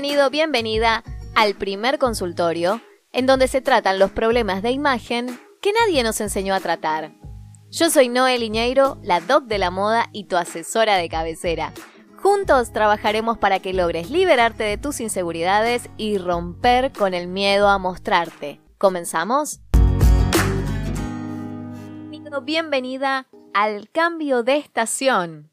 Bienvenido, bienvenida al primer consultorio, en donde se tratan los problemas de imagen que nadie nos enseñó a tratar. Yo soy Noel Iñeiro, la doc de la moda y tu asesora de cabecera. Juntos trabajaremos para que logres liberarte de tus inseguridades y romper con el miedo a mostrarte. ¿Comenzamos? Bienvenida al cambio de estación.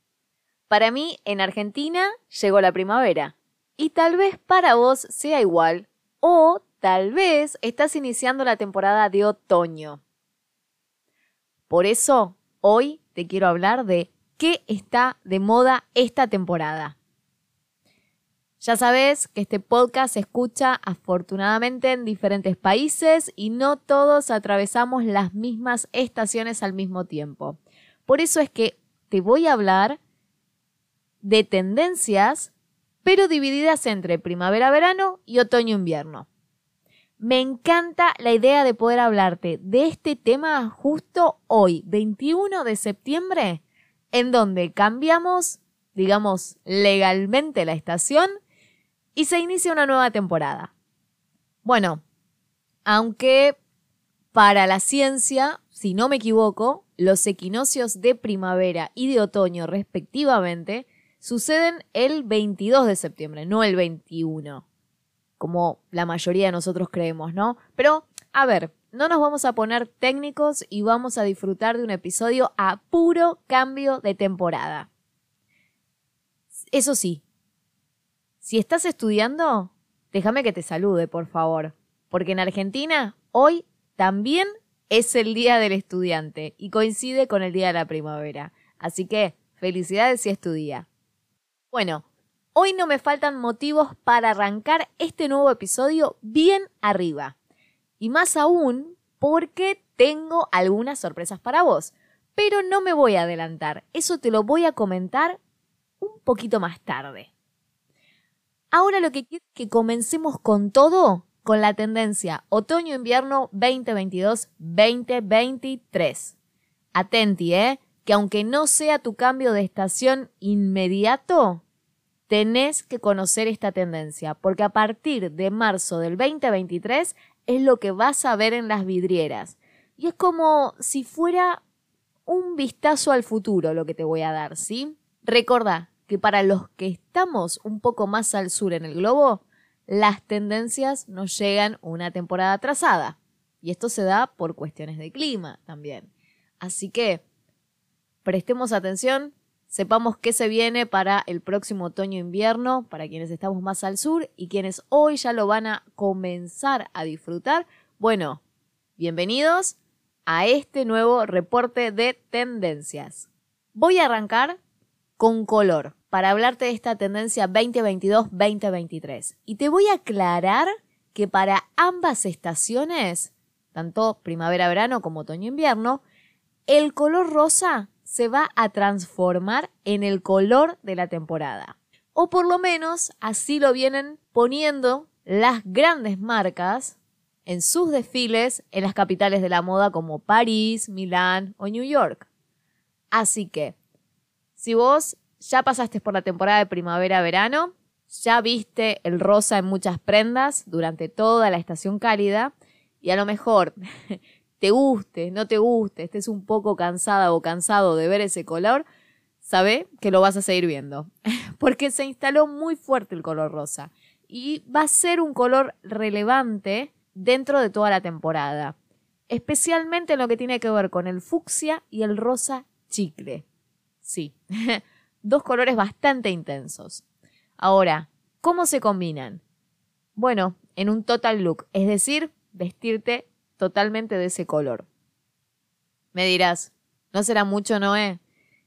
Para mí, en Argentina, llegó la primavera. Y tal vez para vos sea igual. O tal vez estás iniciando la temporada de otoño. Por eso, hoy te quiero hablar de qué está de moda esta temporada. Ya sabes que este podcast se escucha afortunadamente en diferentes países y no todos atravesamos las mismas estaciones al mismo tiempo. Por eso es que te voy a hablar de tendencias, pero divididas entre primavera-verano y otoño-invierno. Me encanta la idea de poder hablarte de este tema justo hoy, 21 de septiembre, en donde cambiamos, digamos, legalmente la estación y se inicia una nueva temporada. Bueno, aunque para la ciencia, si no me equivoco, los equinoccios de primavera y de otoño respectivamente suceden el 22 de septiembre, no el 21, como la mayoría de nosotros creemos, ¿no? Pero, a ver, no nos vamos a poner técnicos y vamos a disfrutar de un episodio a puro cambio de temporada. Eso sí, si estás estudiando, déjame que te salude, por favor, porque en Argentina hoy también es el Día del Estudiante y coincide con el Día de la Primavera. Así que, felicidades si es tu día. Bueno, hoy no me faltan motivos para arrancar este nuevo episodio bien arriba. Y más aún porque tengo algunas sorpresas para vos. Pero no me voy a adelantar, eso te lo voy a comentar un poquito más tarde. Ahora lo que quiero es que comencemos con todo con la tendencia otoño-invierno 2022-2023. Atenti, ¿eh? Que aunque no sea tu cambio de estación inmediato, tenés que conocer esta tendencia, porque a partir de marzo del 2023 es lo que vas a ver en las vidrieras. Y es como si fuera un vistazo al futuro lo que te voy a dar, ¿sí? Recordá que para los que estamos un poco más al sur en el globo, las tendencias nos llegan una temporada atrasada. Y esto se da por cuestiones de clima también. Así que prestemos atención, sepamos qué se viene para el próximo otoño-invierno, para quienes estamos más al sur y quienes hoy ya lo van a comenzar a disfrutar. Bueno, bienvenidos a este nuevo reporte de tendencias. Voy a arrancar con color para hablarte de esta tendencia 2022-2023. Y te voy a aclarar que para ambas estaciones, tanto primavera-verano como otoño-invierno, el color rosa se va a transformar en el color de la temporada. O por lo menos así lo vienen poniendo las grandes marcas en sus desfiles en las capitales de la moda como París, Milán o New York. Así que, si vos ya pasaste por la temporada de primavera-verano, ya viste el rosa en muchas prendas durante toda la estación cálida y a lo mejor te guste, no te guste, estés un poco cansada o cansado de ver ese color, sabe que lo vas a seguir viendo, porque se instaló muy fuerte el color rosa y va a ser un color relevante dentro de toda la temporada, especialmente en lo que tiene que ver con el fucsia y el rosa chicle. Sí, dos colores bastante intensos. Ahora, ¿cómo se combinan? Bueno, en un total look, es decir, vestirte totalmente de ese color. Me dirás, ¿no será mucho, Noé?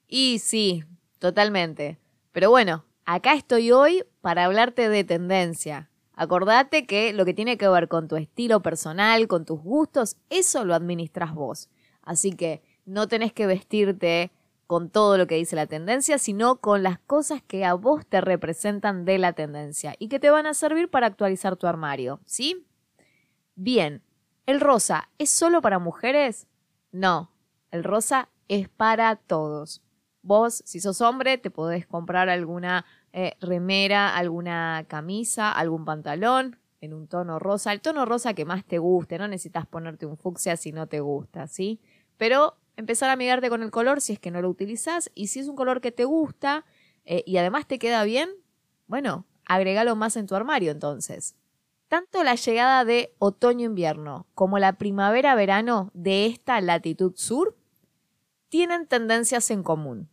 Y sí, totalmente. Pero bueno, acá estoy hoy para hablarte de tendencia. Acordate que lo que tiene que ver con tu estilo personal, con tus gustos, eso lo administras vos. Así que no tenés que vestirte con todo lo que dice la tendencia, sino con las cosas que a vos te representan de la tendencia y que te van a servir para actualizar tu armario, ¿sí? Bien, ¿el rosa es solo para mujeres? No, el rosa es para todos. Vos, si sos hombre, te podés comprar alguna eh, remera, alguna camisa, algún pantalón en un tono rosa, el tono rosa que más te guste, no necesitas ponerte un fucsia si no te gusta, ¿sí? Pero empezar a amigarte con el color si es que no lo utilizas y si es un color que te gusta eh, y además te queda bien, bueno, agregalo más en tu armario entonces. Tanto la llegada de otoño-invierno como la primavera-verano de esta latitud sur tienen tendencias en común.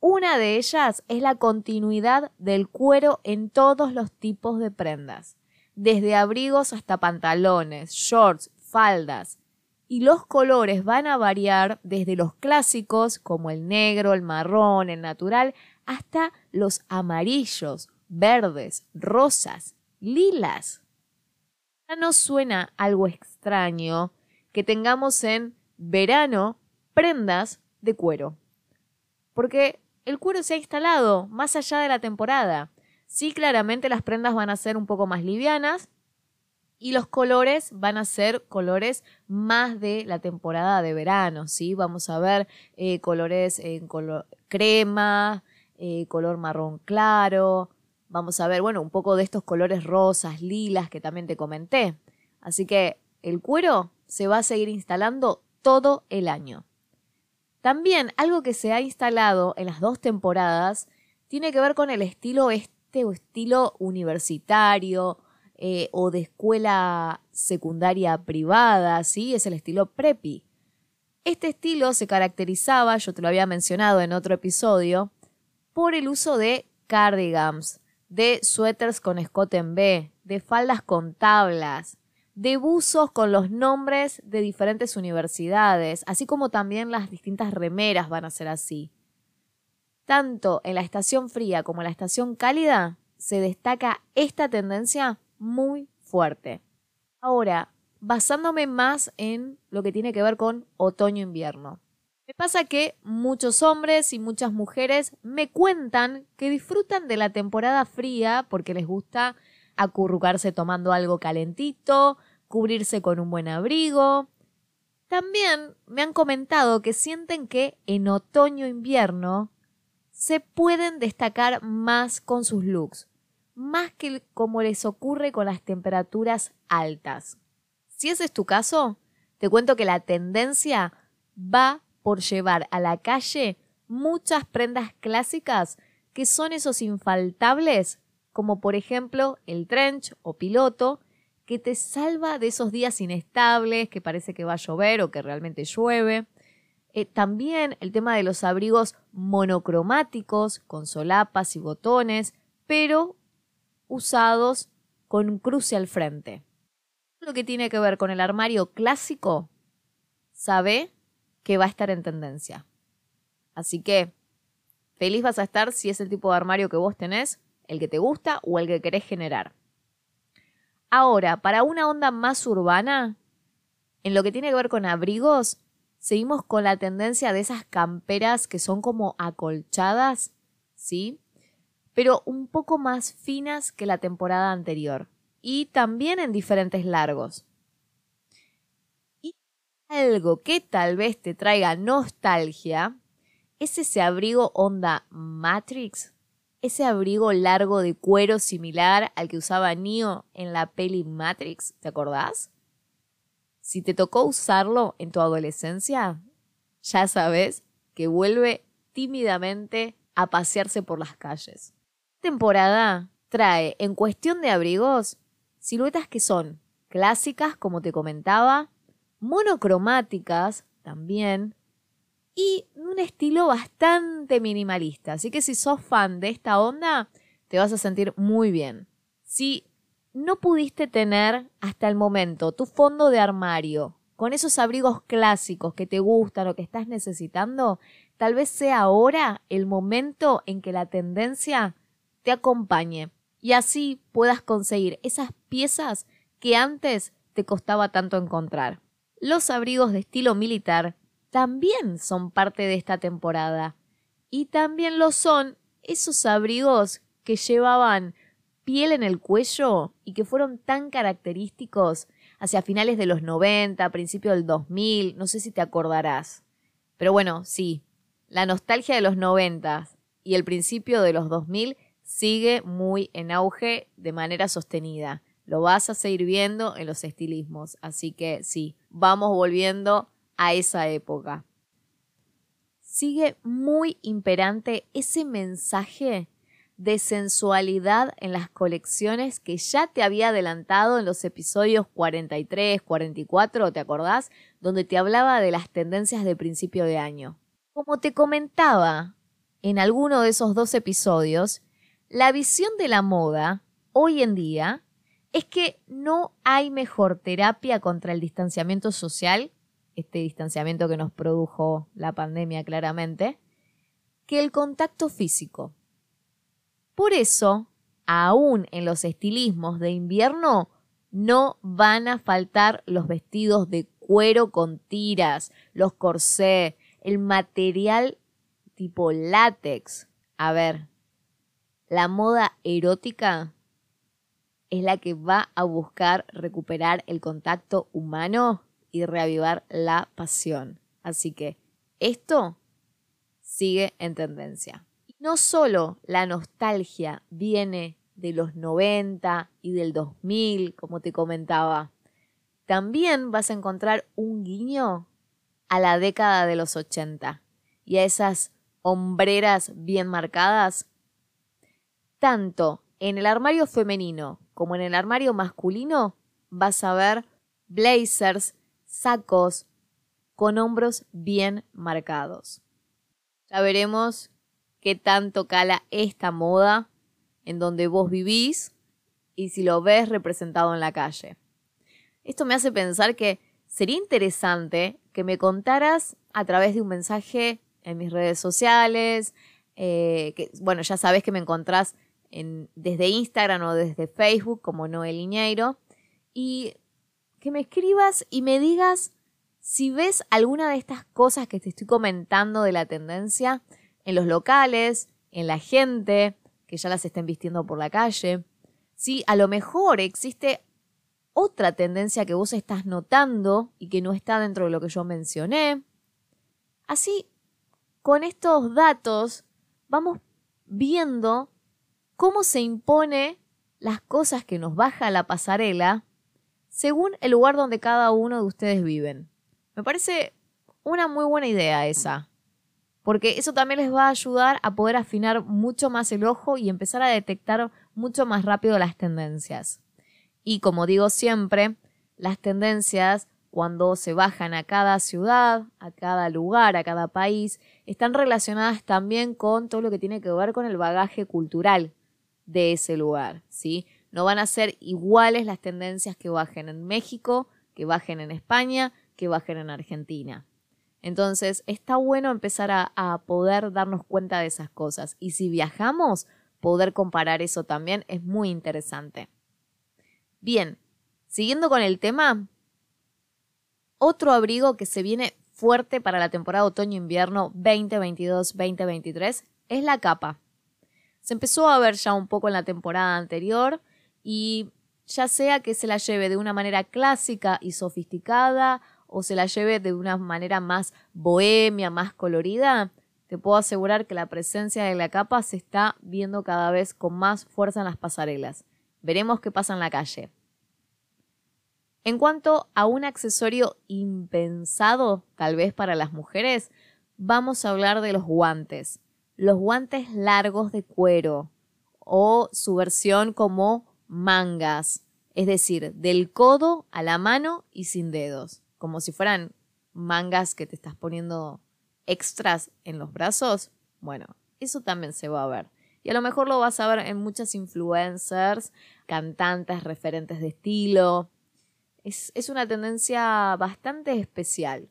Una de ellas es la continuidad del cuero en todos los tipos de prendas, desde abrigos hasta pantalones, shorts, faldas. Y los colores van a variar desde los clásicos, como el negro, el marrón, el natural, hasta los amarillos, verdes, rosas, lilas. Ya no suena algo extraño que tengamos en verano prendas de cuero. Porque el cuero se ha instalado más allá de la temporada. Sí, claramente las prendas van a ser un poco más livianas y los colores van a ser colores más de la temporada de verano, ¿sí? Vamos a ver eh, colores en color crema, eh, color marrón claro, vamos a ver, bueno, un poco de estos colores rosas, lilas que también te comenté. Así que el cuero se va a seguir instalando todo el año. También algo que se ha instalado en las dos temporadas tiene que ver con el estilo este o estilo universitario eh, o de escuela secundaria privada, ¿sí? Es el estilo preppy. Este estilo se caracterizaba, yo te lo había mencionado en otro episodio, por el uso de cardigans, de suéteres con escote en B, de faldas con tablas, de buzos con los nombres de diferentes universidades, así como también las distintas remeras van a ser así. Tanto en la estación fría como en la estación cálida se destaca esta tendencia muy fuerte. Ahora, basándome más en lo que tiene que ver con otoño-invierno. Me pasa que muchos hombres y muchas mujeres me cuentan que disfrutan de la temporada fría porque les gusta acurrucarse tomando algo calentito, cubrirse con un buen abrigo. También me han comentado que sienten que en otoño-invierno se pueden destacar más con sus looks, más que como les ocurre con las temperaturas altas. Si ese es tu caso, te cuento que la tendencia va por llevar a la calle muchas prendas clásicas que son esos infaltables, como por ejemplo el trench o piloto, que te salva de esos días inestables, que parece que va a llover o que realmente llueve. Eh, también el tema de los abrigos monocromáticos, con solapas y botones, pero usados con un cruce al frente. Lo que tiene que ver con el armario clásico, sabe que va a estar en tendencia. Así que feliz vas a estar si es el tipo de armario que vos tenés, el que te gusta o el que querés generar. Ahora, para una onda más urbana, en lo que tiene que ver con abrigos, seguimos con la tendencia de esas camperas que son como acolchadas, ¿sí? Pero un poco más finas que la temporada anterior. Y también en diferentes largos. Algo que tal vez te traiga nostalgia es ese abrigo onda Matrix ese abrigo largo de cuero similar al que usaba Neo en la peli Matrix, ¿te acordás? Si te tocó usarlo en tu adolescencia, ya sabes que vuelve tímidamente a pasearse por las calles. Temporada trae, en cuestión de abrigos, siluetas que son clásicas, como te comentaba, monocromáticas también, y un estilo bastante minimalista. Así que si sos fan de esta onda, te vas a sentir muy bien. Si no pudiste tener hasta el momento tu fondo de armario con esos abrigos clásicos que te gustan o que estás necesitando, tal vez sea ahora el momento en que la tendencia te acompañe y así puedas conseguir esas piezas que antes te costaba tanto encontrar. Los abrigos de estilo militar también son parte de esta temporada. Y también lo son esos abrigos que llevaban piel en el cuello y que fueron tan característicos hacia finales de los 90, principios del 2000, no sé si te acordarás. Pero bueno, sí, la nostalgia de los 90 y el principio de los 2000 sigue muy en auge de manera sostenida. Lo vas a seguir viendo en los estilismos. Así que sí, vamos volviendo a esa época. Sigue muy imperante ese mensaje de sensualidad en las colecciones que ya te había adelantado en los episodios 43, 44, ¿te acordás? Donde te hablaba de las tendencias de principio de año. Como te comentaba en alguno de esos dos episodios, la visión de la moda hoy en día es que no hay mejor terapia contra el distanciamiento social, este distanciamiento que nos produjo la pandemia claramente, que el contacto físico. Por eso, aún en los estilismos de invierno, no van a faltar los vestidos de cuero con tiras, los corsés, el material tipo látex. A ver, la moda erótica es la que va a buscar recuperar el contacto humano y reavivar la pasión. Así que esto sigue en tendencia no solo la nostalgia viene de los 90 y del 2000, como te comentaba, también vas a encontrar un guiño a la década de los 80 y a esas hombreras bien marcadas. Tanto en el armario femenino como en el armario masculino vas a ver blazers, sacos con hombros bien marcados. Ya veremos qué tanto cala esta moda en donde vos vivís y si lo ves representado en la calle. Esto me hace pensar que sería interesante que me contaras a través de un mensaje en mis redes sociales, eh, que bueno, ya sabes que me encontrás desde Instagram o desde Facebook como Noel Iñeiro, y que me escribas y me digas si ves alguna de estas cosas que te estoy comentando de la tendencia, en los locales, en la gente, que ya las estén vistiendo por la calle. Sí, a lo mejor existe otra tendencia que vos estás notando y que no está dentro de lo que yo mencioné. Así, con estos datos, vamos viendo cómo se impone las cosas que nos baja la pasarela según el lugar donde cada uno de ustedes viven. Me parece una muy buena idea esa porque eso también les va a ayudar a poder afinar mucho más el ojo y empezar a detectar mucho más rápido las tendencias. Y como digo siempre, las tendencias cuando se bajan a cada ciudad, a cada lugar, a cada país, están relacionadas también con todo lo que tiene que ver con el bagaje cultural de ese lugar, ¿sí? No van a ser iguales las tendencias que bajen en México, que bajen en España, que bajen en Argentina. Entonces, está bueno empezar a, poder darnos cuenta de esas cosas. Y si viajamos, poder comparar eso también es muy interesante. Bien, siguiendo con el tema, otro abrigo que se viene fuerte para la temporada otoño-invierno 2022-2023 es la capa. Se empezó a ver ya un poco en la temporada anterior y ya sea que se la lleve de una manera clásica y sofisticada o se la lleve de una manera más bohemia, más colorida, te puedo asegurar que la presencia de la capa se está viendo cada vez con más fuerza en las pasarelas. Veremos qué pasa en la calle. En cuanto a un accesorio impensado, tal vez para las mujeres, vamos a hablar de los guantes. Los guantes largos de cuero o su versión como mangas, es decir, del codo a la mano y sin dedos como si fueran mangas que te estás poniendo extras en los brazos, bueno, eso también se va a ver. Y a lo mejor lo vas a ver en muchas influencers, cantantes, referentes de estilo. Es, es una tendencia bastante especial.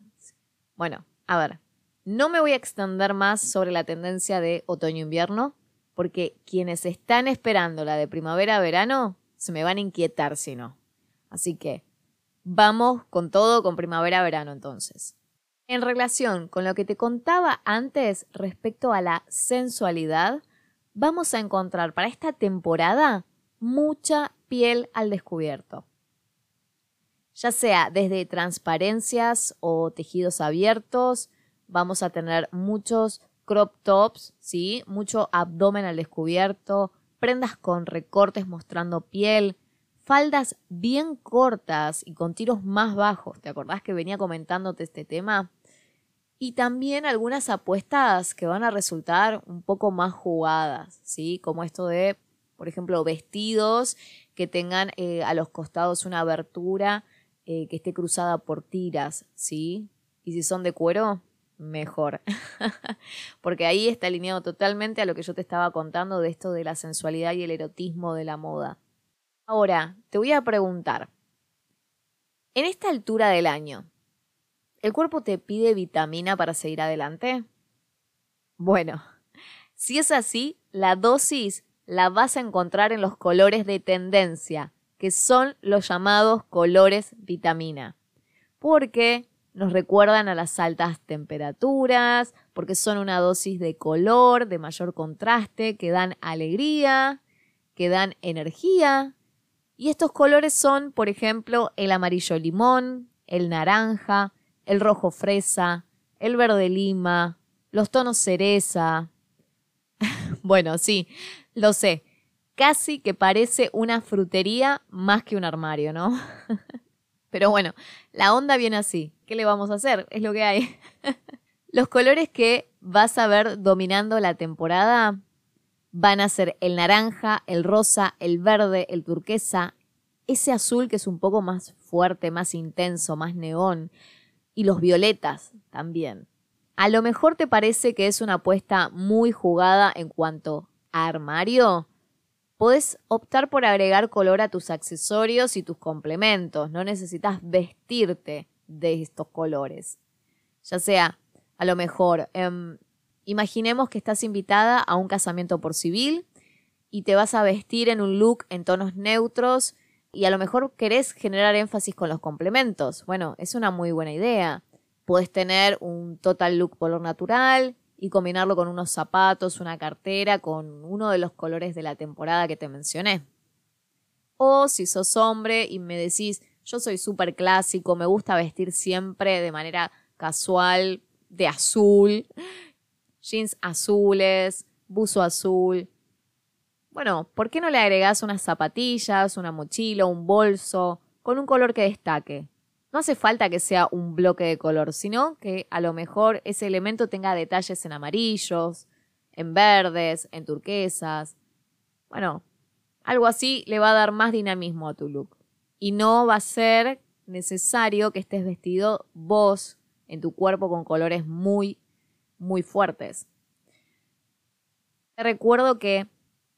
Bueno, a ver, no me voy a extender más sobre la tendencia de otoño-invierno, porque quienes están esperando la de primavera-verano se me van a inquietar si no. Así que Vamos con todo con primavera-verano entonces. En relación con lo que te contaba antes respecto a la sensualidad, vamos a encontrar para esta temporada mucha piel al descubierto. Ya sea desde transparencias o tejidos abiertos, vamos a tener muchos crop tops, ¿sí? Mucho abdomen al descubierto, prendas con recortes mostrando piel, faldas bien cortas y con tiros más bajos. ¿Te acordás que venía comentándote este tema? Y también algunas apuestas que van a resultar un poco más jugadas, ¿sí? Como esto de, por ejemplo, vestidos que tengan eh, a los costados una abertura eh, que esté cruzada por tiras, ¿sí? Y si son de cuero, mejor. Porque ahí está alineado totalmente a lo que yo te estaba contando de esto de la sensualidad y el erotismo de la moda. Ahora, te voy a preguntar, en esta altura del año, ¿el cuerpo te pide vitamina para seguir adelante? Bueno, si es así, la dosis la vas a encontrar en los colores de tendencia, que son los llamados colores vitamina. Porque nos recuerdan a las altas temperaturas, porque son una dosis de color, de mayor contraste, que dan alegría, que dan energía. Y estos colores son, por ejemplo, el amarillo limón, el naranja, el rojo fresa, el verde lima, los tonos cereza. bueno, sí, lo sé. Casi que parece una frutería más que un armario, ¿no? Pero bueno, la onda viene así. ¿Qué le vamos a hacer? Es lo que hay. Los colores que vas a ver dominando la temporada van a ser el naranja, el rosa, el verde, el turquesa, ese azul que es un poco más fuerte, más intenso, más neón, y los violetas también. A lo mejor te parece que es una apuesta muy jugada en cuanto armario, puedes optar por agregar color a tus accesorios y tus complementos. No necesitas vestirte de estos colores. Ya sea, a lo mejor, em, imaginemos que estás invitada a un casamiento por civil y te vas a vestir en un look en tonos neutros y a lo mejor querés generar énfasis con los complementos. Bueno, es una muy buena idea. Puedes tener un total look color natural, y combinarlo con unos zapatos, una cartera, con uno de los colores de la temporada que te mencioné. O si sos hombre y me decís, yo soy súper clásico, me gusta vestir siempre de manera casual, de azul, jeans azules, buzo azul. Bueno, ¿por qué no le agregás unas zapatillas, una mochila, un bolso, con un color que destaque? No hace falta que sea un bloque de color, sino que a lo mejor ese elemento tenga detalles en amarillos, en verdes, en turquesas. Bueno, algo así le va a dar más dinamismo a tu look. Y no va a ser necesario que estés vestido vos en tu cuerpo con colores muy, muy fuertes. Te recuerdo que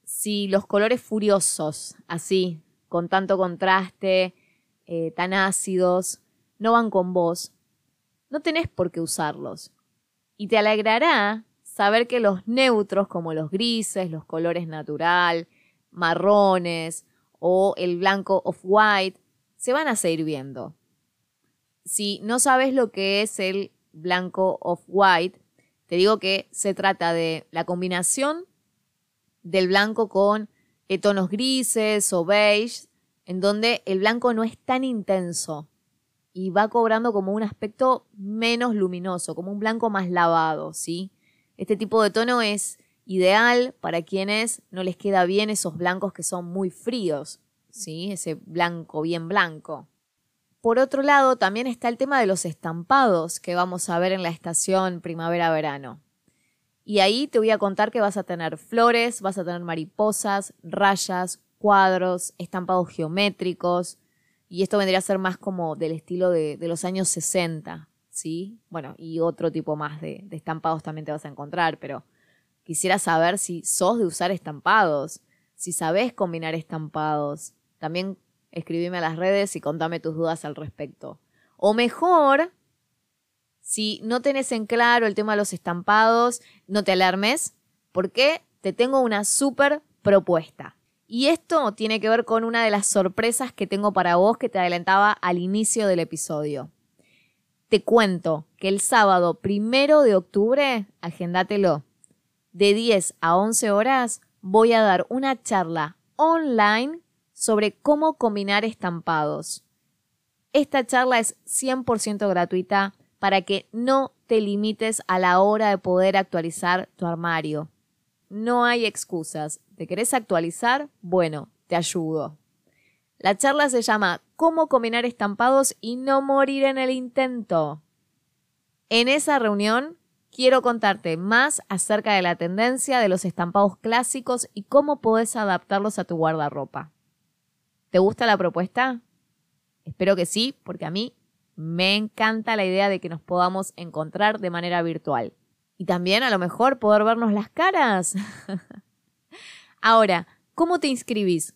si los colores furiosos, así, con tanto contraste, eh, tan ácidos, no van con vos, no tenés por qué usarlos. Y te alegrará saber que los neutros, como los grises, los colores natural, marrones o el blanco off-white, se van a seguir viendo. Si no sabes lo que es el blanco off-white, te digo que se trata de la combinación del blanco con eh, tonos grises o beige en donde el blanco no es tan intenso y va cobrando como un aspecto menos luminoso, como un blanco más lavado, ¿sí? Este tipo de tono es ideal para quienes no les queda bien esos blancos que son muy fríos, ¿sí? Ese blanco bien blanco. Por otro lado, también está el tema de los estampados que vamos a ver en la estación primavera-verano. Y ahí te voy a contar que vas a tener flores, vas a tener mariposas, rayas, cuadros, estampados geométricos, y esto vendría a ser más como del estilo de, los años 60, ¿sí? Bueno, y otro tipo más de, estampados también te vas a encontrar, pero quisiera saber si sos de usar estampados, si sabés combinar estampados. También escribime a las redes y contame tus dudas al respecto. O mejor, si no tenés en claro el tema de los estampados, no te alarmes, porque te tengo una súper propuesta. Y esto tiene que ver con una de las sorpresas que tengo para vos que te adelantaba al inicio del episodio. Te cuento que el sábado primero de octubre, agéndatelo, de 10 a 11 horas, voy a dar una charla online sobre cómo combinar estampados. Esta charla es 100% gratuita para que no te limites a la hora de poder actualizar tu armario. No hay excusas. ¿Te querés actualizar? Bueno, te ayudo. La charla se llama Cómo combinar estampados y no morir en el intento. En esa reunión quiero contarte más acerca de la tendencia de los estampados clásicos y cómo podés adaptarlos a tu guardarropa. ¿Te gusta la propuesta? Espero que sí, porque a mí me encanta la idea de que nos podamos encontrar de manera virtual. Y también a lo mejor poder vernos las caras. Ahora, ¿cómo te inscribís?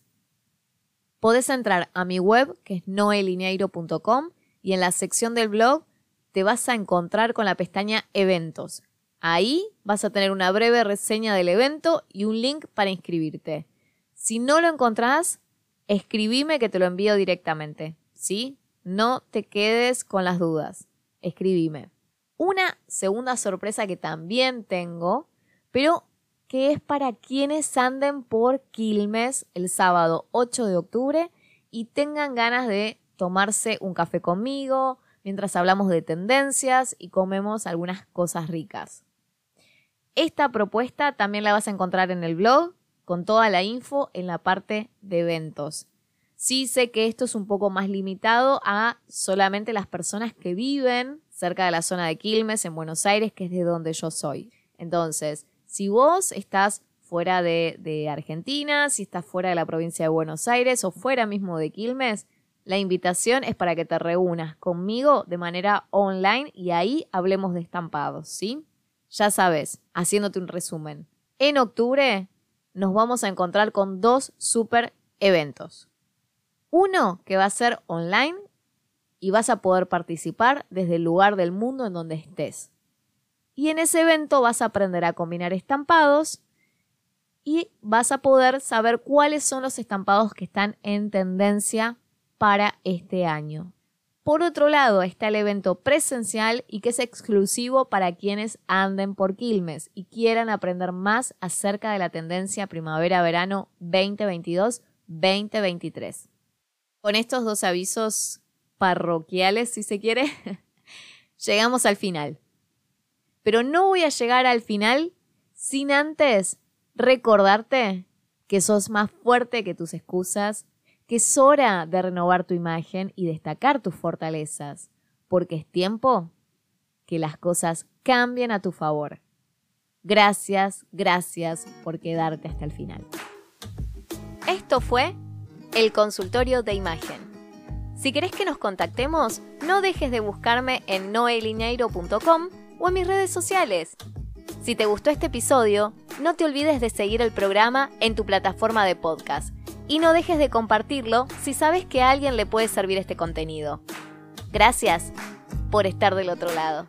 Podés entrar a mi web, que es noelineiro.com, y en la sección del blog te vas a encontrar con la pestaña Eventos. Ahí vas a tener una breve reseña del evento y un link para inscribirte. Si no lo encontrás, escribime que te lo envío directamente. ¿Sí? No te quedes con las dudas. Escribime. Una segunda sorpresa que también tengo, pero que es para quienes anden por Quilmes el sábado 8 de octubre y tengan ganas de tomarse un café conmigo mientras hablamos de tendencias y comemos algunas cosas ricas. Esta propuesta también la vas a encontrar en el blog con toda la info en la parte de eventos. Sí sé que esto es un poco más limitado a solamente las personas que viven cerca de la zona de Quilmes, en Buenos Aires, que es de donde yo soy. Entonces, si vos estás fuera de, Argentina, si estás fuera de la provincia de Buenos Aires o fuera mismo de Quilmes, la invitación es para que te reúnas conmigo de manera online y ahí hablemos de estampados, ¿sí? Ya sabes, haciéndote un resumen. En octubre nos vamos a encontrar con dos super eventos. Uno que va a ser online y vas a poder participar desde el lugar del mundo en donde estés. Y en ese evento vas a aprender a combinar estampados y vas a poder saber cuáles son los estampados que están en tendencia para este año. Por otro lado está el evento presencial y que es exclusivo para quienes anden por Quilmes y quieran aprender más acerca de la tendencia primavera-verano 2022-2023. Con estos dos avisos parroquiales, si se quiere, llegamos al final. Pero no voy a llegar al final sin antes recordarte que sos más fuerte que tus excusas, que es hora de renovar tu imagen y destacar tus fortalezas, porque es tiempo que las cosas cambien a tu favor. Gracias, gracias por quedarte hasta el final. Esto fue el consultorio de imagen. Si querés que nos contactemos, no dejes de buscarme en noelineiro.com o en mis redes sociales. Si te gustó este episodio, no te olvides de seguir el programa en tu plataforma de podcast y no dejes de compartirlo si sabes que a alguien le puede servir este contenido. Gracias por estar del otro lado.